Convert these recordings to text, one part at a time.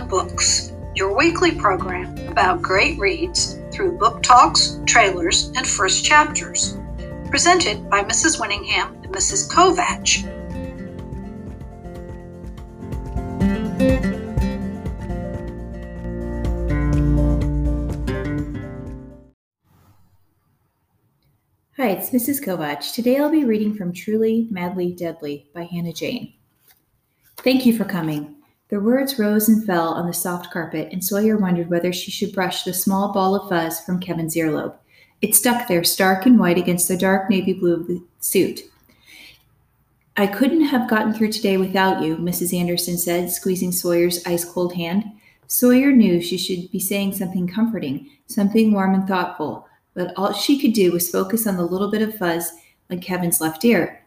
Books, your weekly program about great reads through book talks, trailers, and first chapters. Presented by Mrs. Winningham and Mrs. Kovach. Hi, it's Mrs. Kovach. Today I'll be reading from Truly, Madly, Deadly by Hannah Jayne. Thank you for coming. The words rose and fell on the soft carpet, and Sawyer wondered whether she should brush the small ball of fuzz from Kevin's earlobe. It stuck there, stark and white against the dark navy blue of the suit. I couldn't have gotten through today without you, Mrs. Anderson said, squeezing Sawyer's ice cold hand. Sawyer knew she should be saying something comforting, something warm and thoughtful, but all she could do was focus on the little bit of fuzz on Kevin's left ear.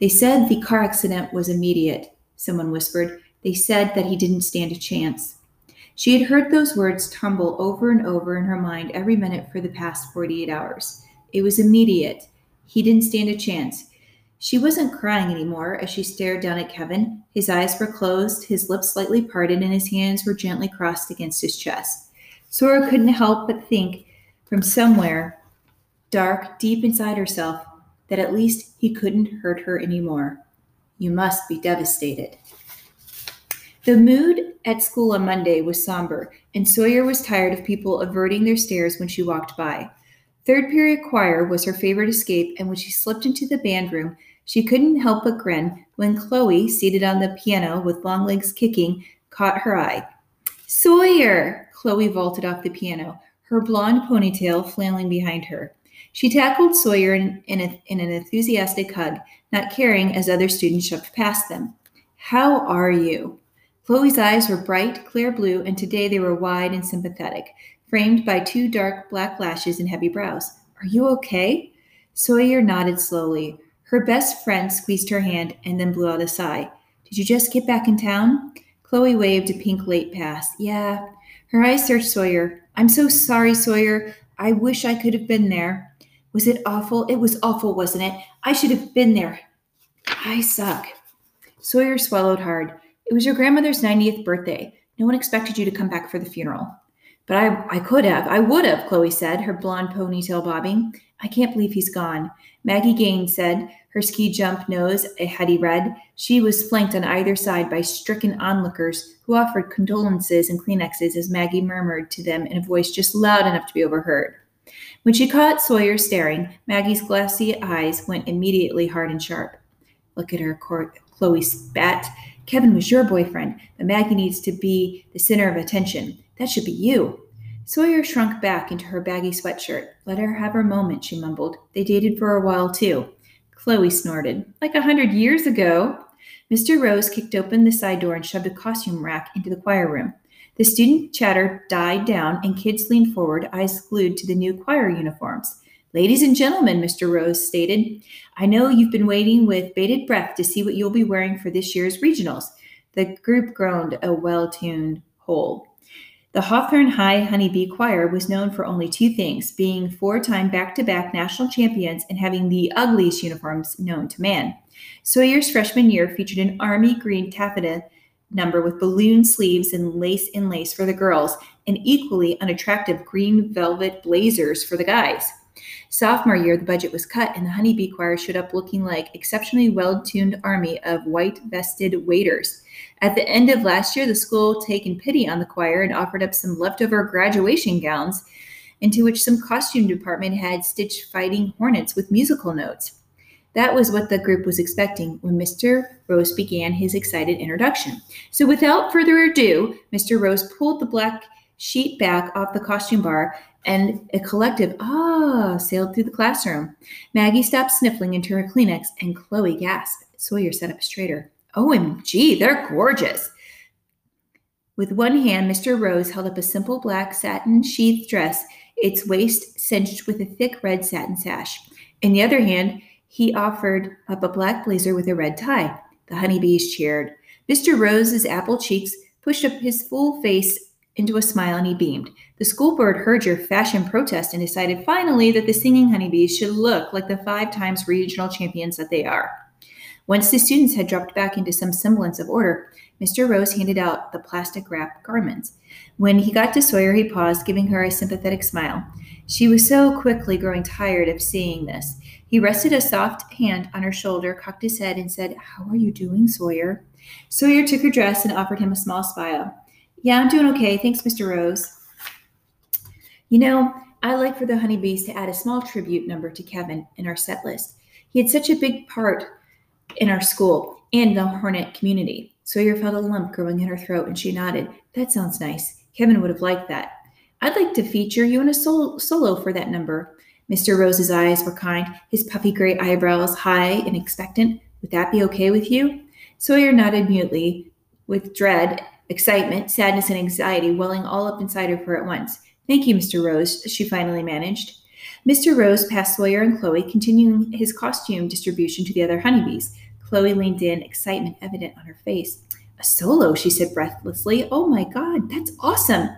They said the car accident was immediate, someone whispered. They said that he didn't stand a chance. She had heard those words tumble over and over in her mind every minute for the past 48 hours. It was immediate. He didn't stand a chance. She wasn't crying anymore as she stared down at Kevin. His eyes were closed, his lips slightly parted, and his hands were gently crossed against his chest. Sawyer couldn't help but think from somewhere dark deep inside herself that at least he couldn't hurt her anymore. You must be devastated. The mood at school on Monday was somber, and Sawyer was tired of people averting their stares when she walked by. Third period choir was her favorite escape, and when she slipped into the band room, she couldn't help but grin when Chloe, seated on the piano with long legs kicking, caught her eye. Sawyer! Chloe vaulted off the piano, her blonde ponytail flailing behind her. She tackled Sawyer in, in, a, in an enthusiastic hug, not caring as other students shoved past them. How are you? Chloe's eyes were bright, clear blue, and today they were wide and sympathetic, framed by two dark black lashes and heavy brows. Are you okay? Sawyer nodded slowly. Her best friend squeezed her hand and then blew out a sigh. Did you just get back in town? Chloe waved a pink late pass. Yeah. Her eyes searched Sawyer. I'm so sorry, Sawyer. I wish I could have been there. Was it awful? It was awful, wasn't it? I should have been there. I suck. Sawyer swallowed hard. It was your grandmother's 90th birthday. No one expected you to come back for the funeral. But I, I could have. I would have, Chloe said, her blonde ponytail bobbing. I can't believe he's gone. Maggie Gaines said, her ski jump nose a heady red. She was flanked on either side by stricken onlookers who offered condolences and Kleenexes as Maggie murmured to them in a voice just loud enough to be overheard. When she caught Sawyer staring, Maggie's glassy eyes went immediately hard and sharp. Look at her, Chloe spat. Kevin was your boyfriend, but Maggie needs to be the center of attention. That should be you. Sawyer shrunk back into her baggy sweatshirt. Let her have her moment, she mumbled. They dated for a while, too. Chloe snorted. Like a hundred years ago. Mr. Rose kicked open the side door and shoved a costume rack into the choir room. The student chatter died down, and kids leaned forward, eyes glued to the new choir uniforms. Ladies and gentlemen, Mr. Rose stated, I know you've been waiting with bated breath to see what you'll be wearing for this year's regionals. The group groaned a well tuned whole. The Hawthorne High Honeybee Choir was known for only two things being four time back to back national champions and having the ugliest uniforms known to man. Sawyer's freshman year featured an army green taffeta number with balloon sleeves and lace in lace for the girls, and equally unattractive green velvet blazers for the guys. Sophomore year, the budget was cut, and the honeybee choir showed up looking like exceptionally well-tuned army of white-vested waiters. At the end of last year, the school taken pity on the choir and offered up some leftover graduation gowns, into which some costume department had stitched fighting hornets with musical notes. That was what the group was expecting when Mr. Rose began his excited introduction. So, without further ado, Mr. Rose pulled the black sheet back off the costume bar and a collective ah sailed through the classroom. Maggie stopped sniffling into her Kleenex and Chloe gasped. Sawyer sat up straighter. OMG, they're gorgeous. With one hand, Mr. Rose held up a simple black satin sheath dress, its waist cinched with a thick red satin sash. In the other hand, he offered up a black blazer with a red tie. The honeybees cheered. Mr. Rose's apple cheeks pushed up his full face into a smile and he beamed. The school board heard your fashion protest and decided finally that the singing honeybees should look like the five times regional champions that they are. Once the students had dropped back into some semblance of order, Mr. Rose handed out the plastic wrap garments. When he got to Sawyer, he paused, giving her a sympathetic smile. She was so quickly growing tired of seeing this. He rested a soft hand on her shoulder, cocked his head, and said, How are you doing, Sawyer? Sawyer took her dress and offered him a small smile. Yeah, I'm doing okay. Thanks, Mr. Rose. You know, I like for the honeybees to add a small tribute number to Kevin in our set list. He had such a big part in our school and the Hornet community. Sawyer felt a lump growing in her throat and she nodded. That sounds nice. Kevin would have liked that. I'd like to feature you in a solo, solo for that number. Mr. Rose's eyes were kind, his puffy gray eyebrows high and expectant. Would that be okay with you? Sawyer nodded mutely, with dread, excitement, sadness, and anxiety welling all up inside of her at once. Thank you, Mr. Rose, she finally managed. Mr. Rose passed Sawyer and Chloe, continuing his costume distribution to the other honeybees. Chloe leaned in, excitement evident on her face. A solo, she said breathlessly. Oh my God, that's awesome.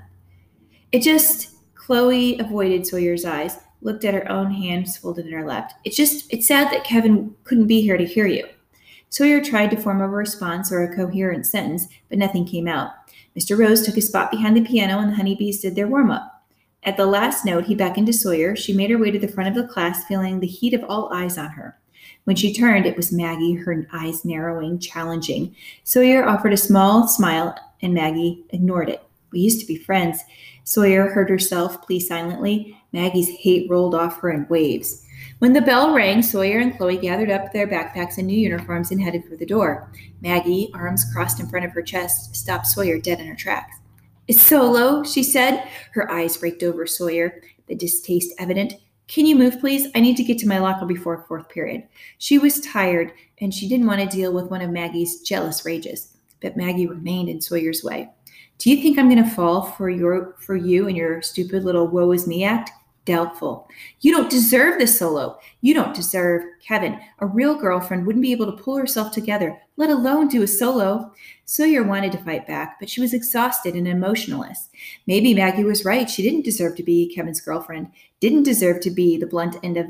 It just, Chloe avoided Sawyer's eyes, looked at her own hands folded in her lap. It's just, it's sad that Kevin couldn't be here to hear you. Sawyer tried to form a response or a coherent sentence, but nothing came out. Mr. Rose took his spot behind the piano and the honeybees did their warm up. At the last note, he beckoned to Sawyer. She made her way to the front of the class, feeling the heat of all eyes on her. When she turned, it was Maggie, her eyes narrowing, challenging. Sawyer offered a small smile, and Maggie ignored it. We used to be friends. Sawyer heard herself plead silently. Maggie's hate rolled off her in waves. When the bell rang, Sawyer and Chloe gathered up their backpacks and new uniforms and headed for the door. Maggie, arms crossed in front of her chest, stopped Sawyer dead in her tracks. It's Solo, she said. Her eyes raked over Sawyer, the distaste evident. Can you move, please? I need to get to my locker before fourth period. She was tired, and she didn't want to deal with one of Maggie's jealous rages. But Maggie remained in Sawyer's way. Do you think I'm going to fall for your for you and your stupid little woe is me act? Doubtful. You don't deserve this solo. You don't deserve Kevin. A real girlfriend wouldn't be able to pull herself together, let alone do a solo. Sawyer wanted to fight back, but she was exhausted and emotionless. Maybe Maggie was right. She didn't deserve to be Kevin's girlfriend, didn't deserve to be the blunt end of,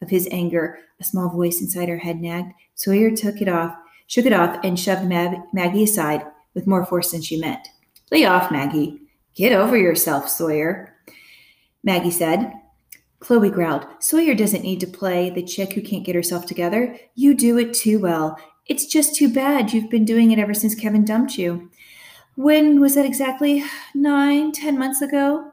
of his anger. A small voice inside her head nagged. Sawyer took it off, shook it off, and shoved Mag- Maggie aside with more force than she meant. Lay off, Maggie. Get over yourself, Sawyer. Maggie said. Chloe growled. Sawyer doesn't need to play the chick who can't get herself together. You do it too well. It's just too bad you've been doing it ever since Kevin dumped you. When was that exactly? Nine, ten months ago?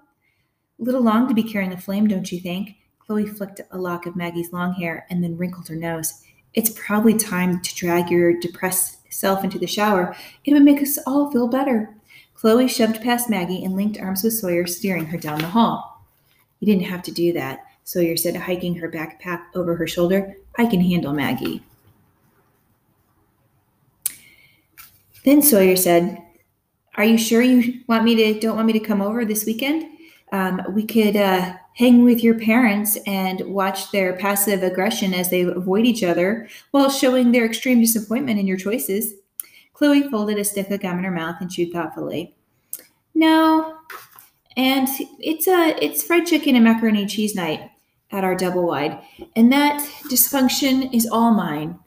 A little long to be carrying a flame, don't you think? Chloe flicked a lock of Maggie's long hair and then wrinkled her nose. It's probably time to drag your depressed self into the shower. It would make us all feel better. Chloe shoved past Maggie and linked arms with Sawyer, steering her down the hall. You didn't have to do that, Sawyer said, hiking her backpack over her shoulder. I can handle Maggie. Then Sawyer said, Are you sure you want me to don't want me to come over this weekend? Um, we could uh, hang with your parents and watch their passive aggression as they avoid each other while showing their extreme disappointment in your choices. Chloe folded a stick of gum in her mouth and chewed thoughtfully. No, and it's a it's fried chicken and macaroni and cheese night at our double wide, and that dysfunction is all mine.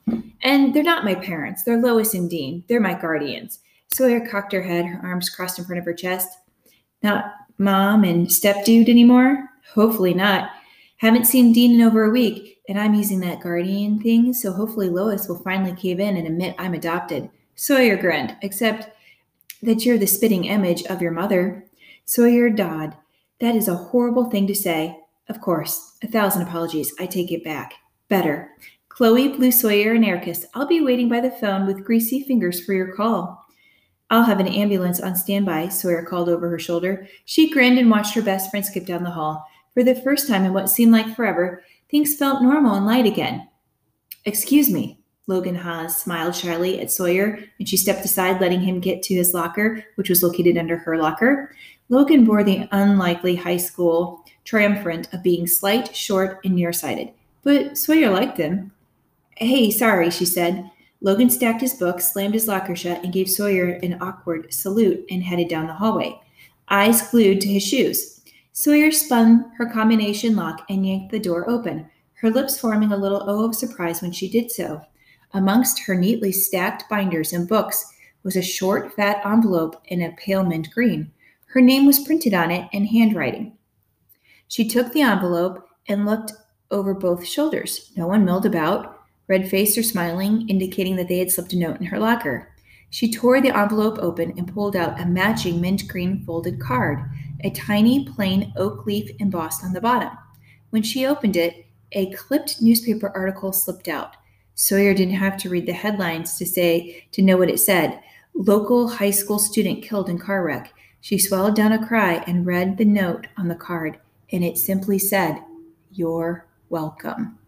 And they're not my parents; they're Lois and Dean. They're my guardians. Sawyer cocked her head, her arms crossed in front of her chest. Not mom and stepdude anymore? Hopefully not. Haven't seen Dean in over a week, and I'm using that guardian thing, so hopefully Lois will finally cave in and admit I'm adopted. Sawyer grinned, except that you're the spitting image of your mother. Sawyer Dodd. That is a horrible thing to say. Of course, a thousand apologies. I take it back. Better. Chloe, Blue Sawyer, and Ericus, I'll be waiting by the phone with greasy fingers for your call. I'll have an ambulance on standby, Sawyer called over her shoulder. She grinned and watched her best friend skip down the hall. For the first time in what seemed like forever, things felt normal and light again. Excuse me, Logan Haas smiled shyly at Sawyer, and she stepped aside, letting him get to his locker, which was located under her locker. Logan bore the unlikely high school triumphant of being slight, short, and nearsighted, but Sawyer liked him. Hey, sorry, she said. Logan stacked his books, slammed his locker shut, and gave Sawyer an awkward salute and headed down the hallway, eyes glued to his shoes. Sawyer spun her combination lock and yanked the door open, her lips forming a little O of surprise when she did so. Amongst her neatly stacked binders and books was a short, fat envelope in a pale mint green. Her name was printed on it in handwriting. She took the envelope and looked over both shoulders. No one milled about, red faced or smiling, indicating that they had slipped a note in her locker. She tore the envelope open and pulled out a matching mint green folded card, a tiny plain oak leaf embossed on the bottom. When she opened it, a clipped newspaper article slipped out. Sawyer didn't have to read the headlines to say to know what it said. Local high school student killed in car wreck. She swallowed down a cry and read the note on the card, and it simply said, You're welcome.